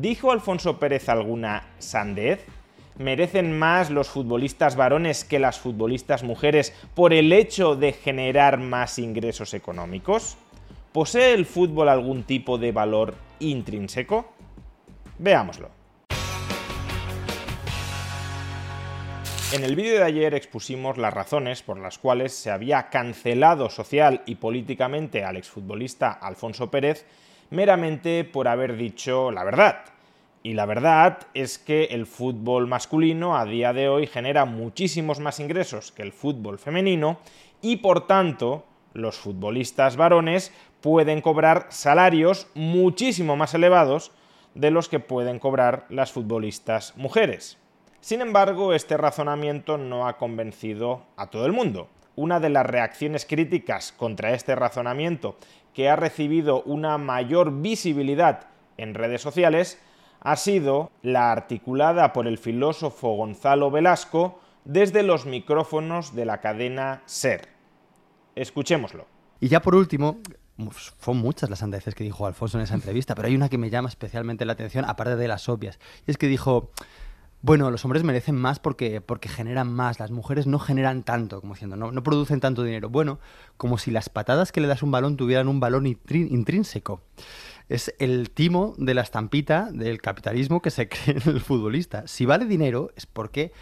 ¿Dijo Alfonso Pérez alguna sandez? ¿Merecen más los futbolistas varones que las futbolistas mujeres por el hecho de generar más ingresos económicos? ¿Posee el fútbol algún tipo de valor intrínseco? Veámoslo. En el vídeo de ayer expusimos las razones por las cuales se había cancelado social y políticamente al exfutbolista Alfonso Pérez meramente por haber dicho la verdad. Y la verdad es que el fútbol masculino a día de hoy genera muchísimos más ingresos que el fútbol femenino y por tanto los futbolistas varones pueden cobrar salarios muchísimo más elevados de los que pueden cobrar las futbolistas mujeres. Sin embargo, este razonamiento no ha convencido a todo el mundo. Una de las reacciones críticas contra este razonamiento que ha recibido una mayor visibilidad en redes sociales ha sido la articulada por el filósofo Gonzalo Velasco desde los micrófonos de la cadena SER. Escuchémoslo. Y ya por último, fueron muchas las sandeces que dijo Alfonso en esa entrevista, pero hay una que me llama especialmente la atención, aparte de las obvias. Y es que dijo, bueno, los hombres merecen más porque, porque generan más, las mujeres no generan tanto, como diciendo, no, no producen tanto dinero. Bueno, como si las patadas que le das un balón tuvieran un valor intrínseco. Es el timo de la estampita del capitalismo que se cree en el futbolista. Si vale dinero es porque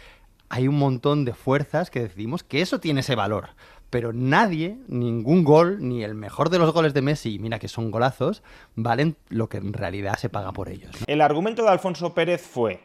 hay un montón de fuerzas que decidimos que eso tiene ese valor pero nadie, ningún gol, ni el mejor de los goles de Messi, mira que son golazos, valen lo que en realidad se paga por ellos. El argumento de Alfonso Pérez fue,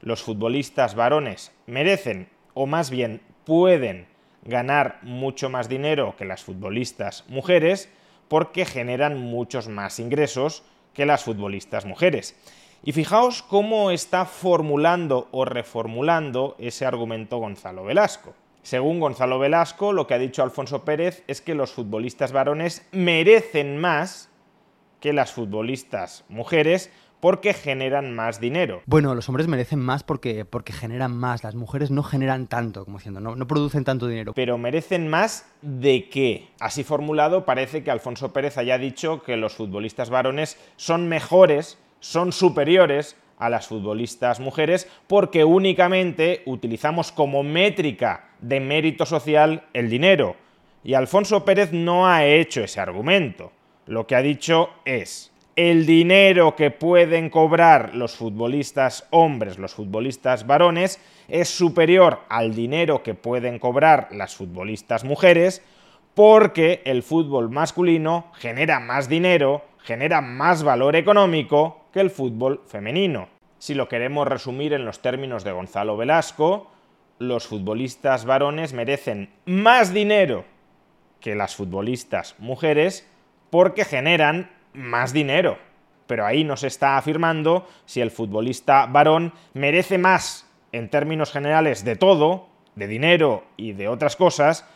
los futbolistas varones merecen, o más bien pueden, ganar mucho más dinero que las futbolistas mujeres porque generan muchos más ingresos que las futbolistas mujeres. Y fijaos cómo está formulando o reformulando ese argumento Gonzalo Velasco. Según Gonzalo Velasco, lo que ha dicho Alfonso Pérez es que los futbolistas varones merecen más que las futbolistas mujeres porque generan más dinero. Bueno, los hombres merecen más porque, porque generan más, las mujeres no generan tanto, como diciendo, no, no producen tanto dinero. Pero merecen más de qué? Así formulado, parece que Alfonso Pérez haya dicho que los futbolistas varones son mejores, son superiores a las futbolistas mujeres porque únicamente utilizamos como métrica de mérito social el dinero. Y Alfonso Pérez no ha hecho ese argumento. Lo que ha dicho es, el dinero que pueden cobrar los futbolistas hombres, los futbolistas varones, es superior al dinero que pueden cobrar las futbolistas mujeres porque el fútbol masculino genera más dinero, genera más valor económico que el fútbol femenino. Si lo queremos resumir en los términos de Gonzalo Velasco, los futbolistas varones merecen más dinero que las futbolistas mujeres porque generan más dinero. Pero ahí no se está afirmando si el futbolista varón merece más en términos generales de todo, de dinero y de otras cosas,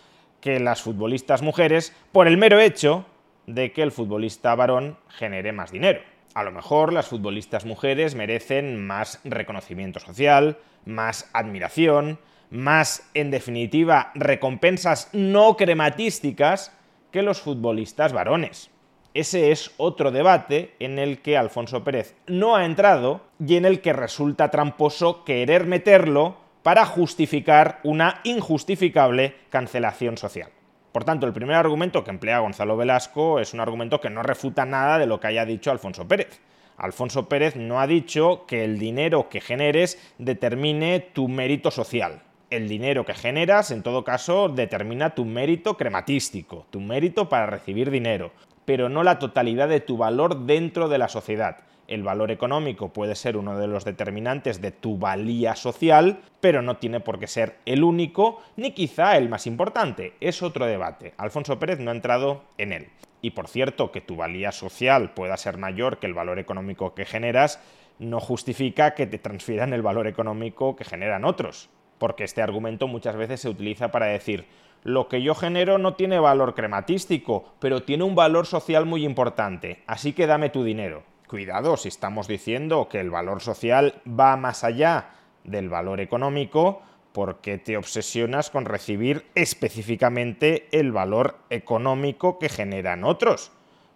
que las futbolistas mujeres por el mero hecho de que el futbolista varón genere más dinero. A lo mejor las futbolistas mujeres merecen más reconocimiento social, más admiración, más, en definitiva, recompensas no crematísticas que los futbolistas varones. Ese es otro debate en el que Alfonso Pérez no ha entrado y en el que resulta tramposo querer meterlo para justificar una injustificable cancelación social. Por tanto, el primer argumento que emplea Gonzalo Velasco es un argumento que no refuta nada de lo que haya dicho Alfonso Pérez. Alfonso Pérez no ha dicho que el dinero que generes determine tu mérito social. El dinero que generas, en todo caso, determina tu mérito crematístico, tu mérito para recibir dinero, pero no la totalidad de tu valor dentro de la sociedad. el valor económico puede ser uno de los determinantes de tu valía social, pero no tiene por qué ser el único, ni quizá el más importante. Es otro debate. Alfonso Pérez no ha entrado en él. Y por cierto, que tu valía social pueda ser mayor que el valor económico que generas, no justifica que te transfieran el valor económico que generan otros. Porque este argumento muchas veces se utiliza para decir, lo que yo genero no tiene valor crematístico, pero tiene un valor social muy importante, así que dame tu dinero. Cuidado si estamos diciendo que el valor social va más allá del valor económico, porque te obsesionas con recibir específicamente el valor económico que generan otros.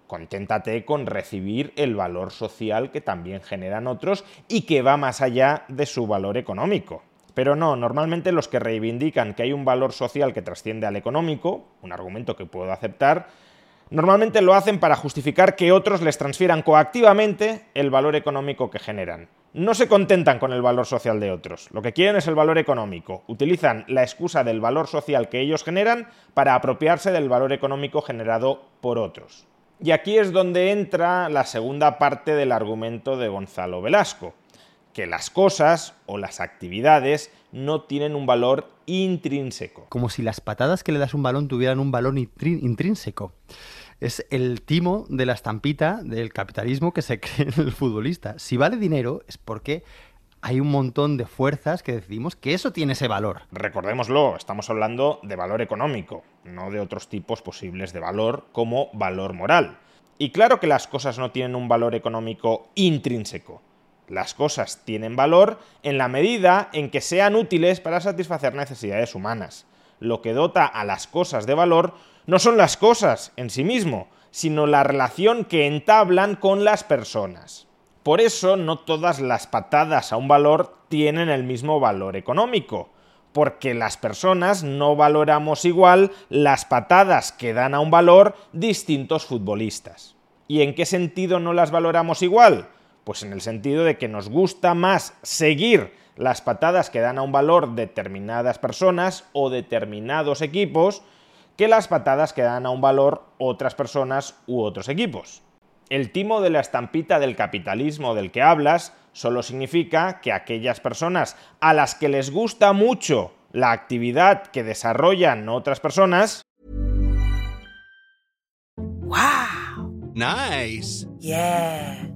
Conténtate con recibir el valor social que también generan otros y que va más allá de su valor económico. Pero no, normalmente los que reivindican que hay un valor social que trasciende al económico, un argumento que puedo aceptar, Normalmente lo hacen para justificar que otros les transfieran coactivamente el valor económico que generan. No se contentan con el valor social de otros, lo que quieren es el valor económico. Utilizan la excusa del valor social que ellos generan para apropiarse del valor económico generado por otros. Y aquí es donde entra la segunda parte del argumento de Gonzalo Velasco, que las cosas o las actividades no tienen un valor intrínseco. Como si las patadas que le das un balón tuvieran un valor intrínseco es el timo de la estampita del capitalismo que se cree en el futbolista. Si vale dinero es porque hay un montón de fuerzas que decidimos que eso tiene ese valor. Recordémoslo, estamos hablando de valor económico, no de otros tipos posibles de valor como valor moral. Y claro que las cosas no tienen un valor económico intrínseco. Las cosas tienen valor en la medida en que sean útiles para satisfacer necesidades humanas. Lo que dota a las cosas de valor no son las cosas en sí mismo, sino la relación que entablan con las personas. Por eso no todas las patadas a un valor tienen el mismo valor económico, porque las personas no valoramos igual las patadas que dan a un valor distintos futbolistas. ¿Y en qué sentido no las valoramos igual? Pues en el sentido de que nos gusta más seguir las patadas que dan a un valor determinadas personas o determinados equipos que las patadas que dan a un valor otras personas u otros equipos. El timo de la estampita del capitalismo del que hablas solo significa que aquellas personas a las que les gusta mucho la actividad que desarrollan otras personas. Wow. Nice. Yeah.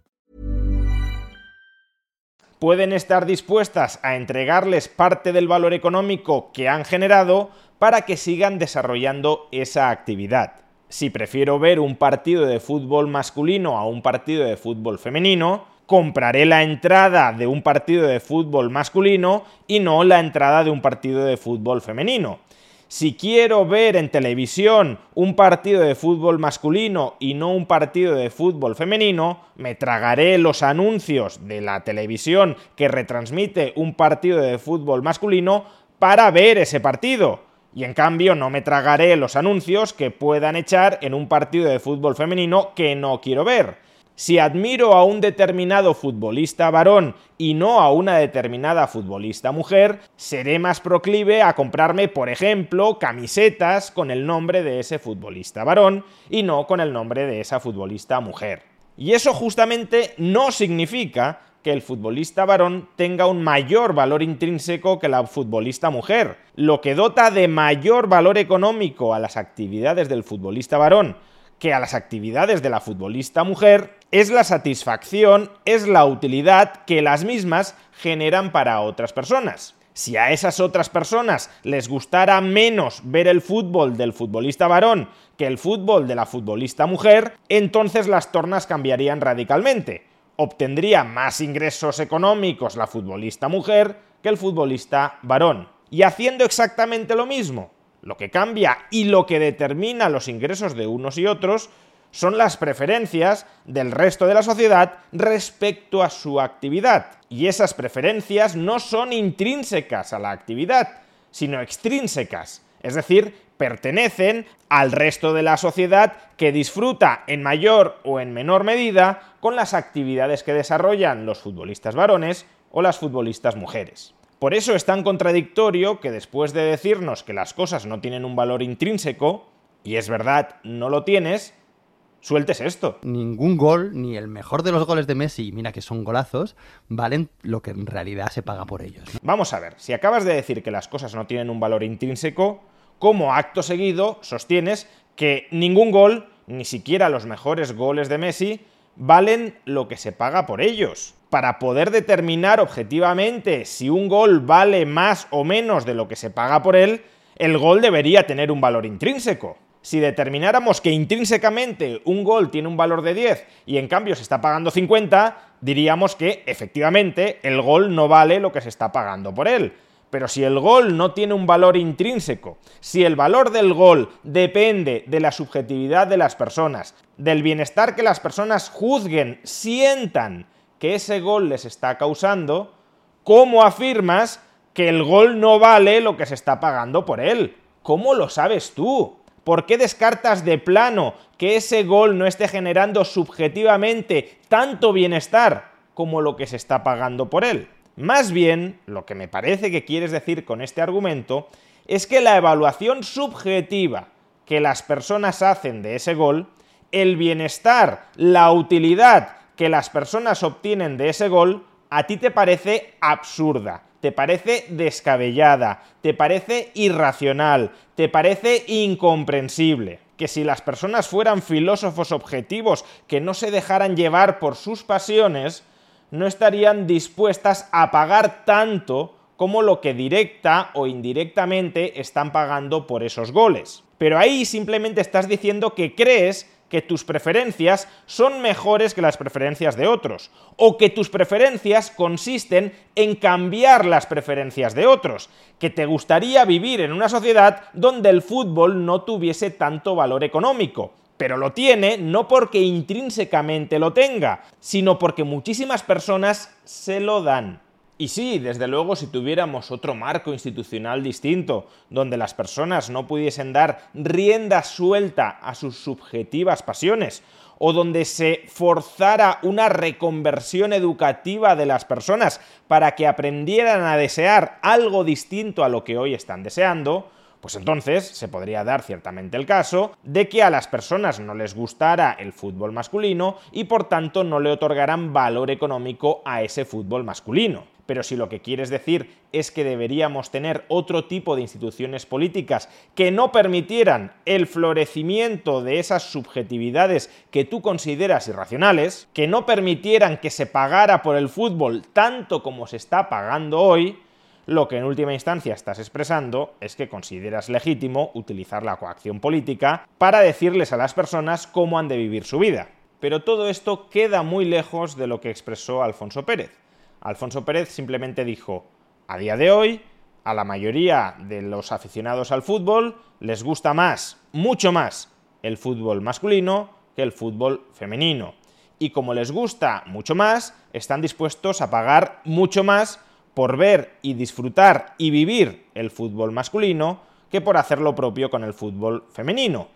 Pueden estar dispuestas a entregarles parte del valor económico que han generado para que sigan desarrollando esa actividad. si prefiero ver un partido de fútbol masculino a un partido de fútbol femenino, compraré la entrada de un partido de fútbol masculino y no la entrada de un partido de fútbol femenino. Si quiero ver en televisión un partido de fútbol masculino y no un partido de fútbol femenino, me tragaré los anuncios de la televisión que retransmite un partido de fútbol masculino para ver ese partido y en cambio no me tragaré los anuncios que puedan echar en un partido de fútbol femenino que no quiero ver. Si admiro a un determinado futbolista varón y no a una determinada futbolista mujer, seré más proclive a comprarme, por ejemplo, camisetas con el nombre de ese futbolista varón y no con el nombre de esa futbolista mujer. Y eso justamente no significa que el futbolista varón tenga un mayor valor intrínseco que la futbolista mujer. Lo que dota de mayor valor económico a las actividades del futbolista varón que a las actividades de la futbolista mujer es la satisfacción, es la utilidad que las mismas generan para otras personas. Si a esas otras personas les gustara menos ver el fútbol del futbolista varón que el fútbol de la futbolista mujer, entonces las tornas cambiarían radicalmente. Obtendría más ingresos económicos la futbolista mujer que el futbolista varón. Y haciendo exactamente lo mismo, lo que cambia y lo que determina los ingresos de unos y otros son las preferencias del resto de la sociedad respecto a su actividad. Y esas preferencias no son intrínsecas a la actividad, sino extrínsecas, es decir, pertenecen al resto de la sociedad que disfruta en mayor o en menor medida con las actividades que desarrollan los futbolistas varones o las futbolistas mujeres. Por eso es tan contradictorio que después de decirnos que las cosas no tienen un valor intrínseco, y es verdad, no lo tienes, sueltes esto. Ningún gol, ni el mejor de los goles de Messi, mira que son golazos, valen lo que en realidad se paga por ellos. Vamos a ver, si acabas de decir que las cosas no tienen un valor intrínseco, ¿cómo acto seguido sostienes que ningún gol, ni siquiera los mejores goles de Messi, valen lo que se paga por ellos? Para poder determinar objetivamente si un gol vale más o menos de lo que se paga por él, el gol debería tener un valor intrínseco. Si determináramos que intrínsecamente un gol tiene un valor de 10 y en cambio se está pagando 50, diríamos que efectivamente el gol no vale lo que se está pagando por él. Pero si el gol no tiene un valor intrínseco, si el valor del gol depende de la subjetividad de las personas, del bienestar que las personas juzguen, sientan que ese gol les está causando, ¿cómo afirmas que el gol no vale lo que se está pagando por él? ¿Cómo lo sabes tú? ¿Por qué descartas de plano que ese gol no esté generando subjetivamente tanto bienestar como lo que se está pagando por él? Más bien, lo que me parece que quieres decir con este argumento es que la evaluación subjetiva que las personas hacen de ese gol, el bienestar, la utilidad que las personas obtienen de ese gol a ti te parece absurda, te parece descabellada, te parece irracional, te parece incomprensible. Que si las personas fueran filósofos objetivos que no se dejaran llevar por sus pasiones, no estarían dispuestas a pagar tanto como lo que directa o indirectamente están pagando por esos goles. Pero ahí simplemente estás diciendo que crees que tus preferencias son mejores que las preferencias de otros, o que tus preferencias consisten en cambiar las preferencias de otros, que te gustaría vivir en una sociedad donde el fútbol no tuviese tanto valor económico, pero lo tiene no porque intrínsecamente lo tenga, sino porque muchísimas personas se lo dan. Y sí, desde luego, si tuviéramos otro marco institucional distinto, donde las personas no pudiesen dar rienda suelta a sus subjetivas pasiones, o donde se forzara una reconversión educativa de las personas para que aprendieran a desear algo distinto a lo que hoy están deseando, pues entonces se podría dar ciertamente el caso de que a las personas no les gustara el fútbol masculino y por tanto no le otorgaran valor económico a ese fútbol masculino pero si lo que quieres decir es que deberíamos tener otro tipo de instituciones políticas que no permitieran el florecimiento de esas subjetividades que tú consideras irracionales, que no permitieran que se pagara por el fútbol tanto como se está pagando hoy, lo que en última instancia estás expresando es que consideras legítimo utilizar la coacción política para decirles a las personas cómo han de vivir su vida. Pero todo esto queda muy lejos de lo que expresó Alfonso Pérez. Alfonso Pérez simplemente dijo, a día de hoy, a la mayoría de los aficionados al fútbol les gusta más, mucho más, el fútbol masculino que el fútbol femenino. Y como les gusta mucho más, están dispuestos a pagar mucho más por ver y disfrutar y vivir el fútbol masculino que por hacer lo propio con el fútbol femenino.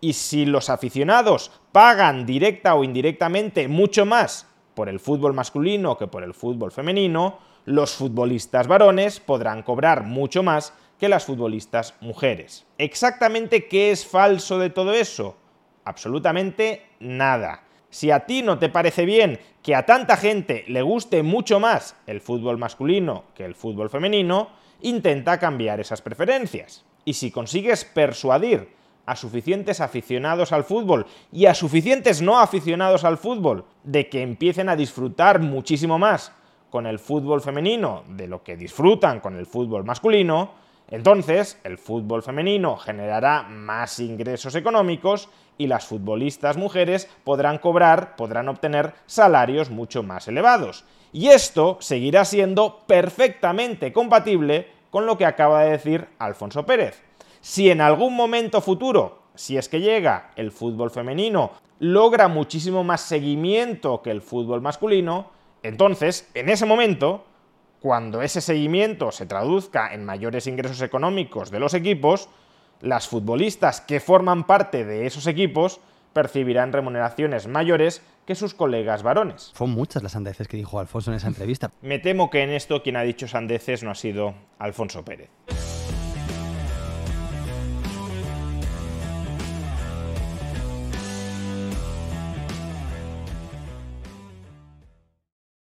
Y si los aficionados pagan directa o indirectamente mucho más por el fútbol masculino que por el fútbol femenino, los futbolistas varones podrán cobrar mucho más que las futbolistas mujeres. ¿Exactamente qué es falso de todo eso? Absolutamente nada. Si a ti no te parece bien que a tanta gente le guste mucho más el fútbol masculino que el fútbol femenino, intenta cambiar esas preferencias. Y si consigues persuadir a suficientes aficionados al fútbol y a suficientes no aficionados al fútbol de que empiecen a disfrutar muchísimo más con el fútbol femenino de lo que disfrutan con el fútbol masculino, entonces el fútbol femenino generará más ingresos económicos y las futbolistas mujeres podrán cobrar, podrán obtener salarios mucho más elevados. Y esto seguirá siendo perfectamente compatible con lo que acaba de decir Alfonso Pérez. Si en algún momento futuro, si es que llega, el fútbol femenino logra muchísimo más seguimiento que el fútbol masculino, entonces, en ese momento, cuando ese seguimiento se traduzca en mayores ingresos económicos de los equipos, las futbolistas que forman parte de esos equipos percibirán remuneraciones mayores que sus colegas varones. Fueron muchas las sandeces que dijo Alfonso en esa entrevista. Me temo que en esto quien ha dicho sandeces no ha sido Alfonso Pérez.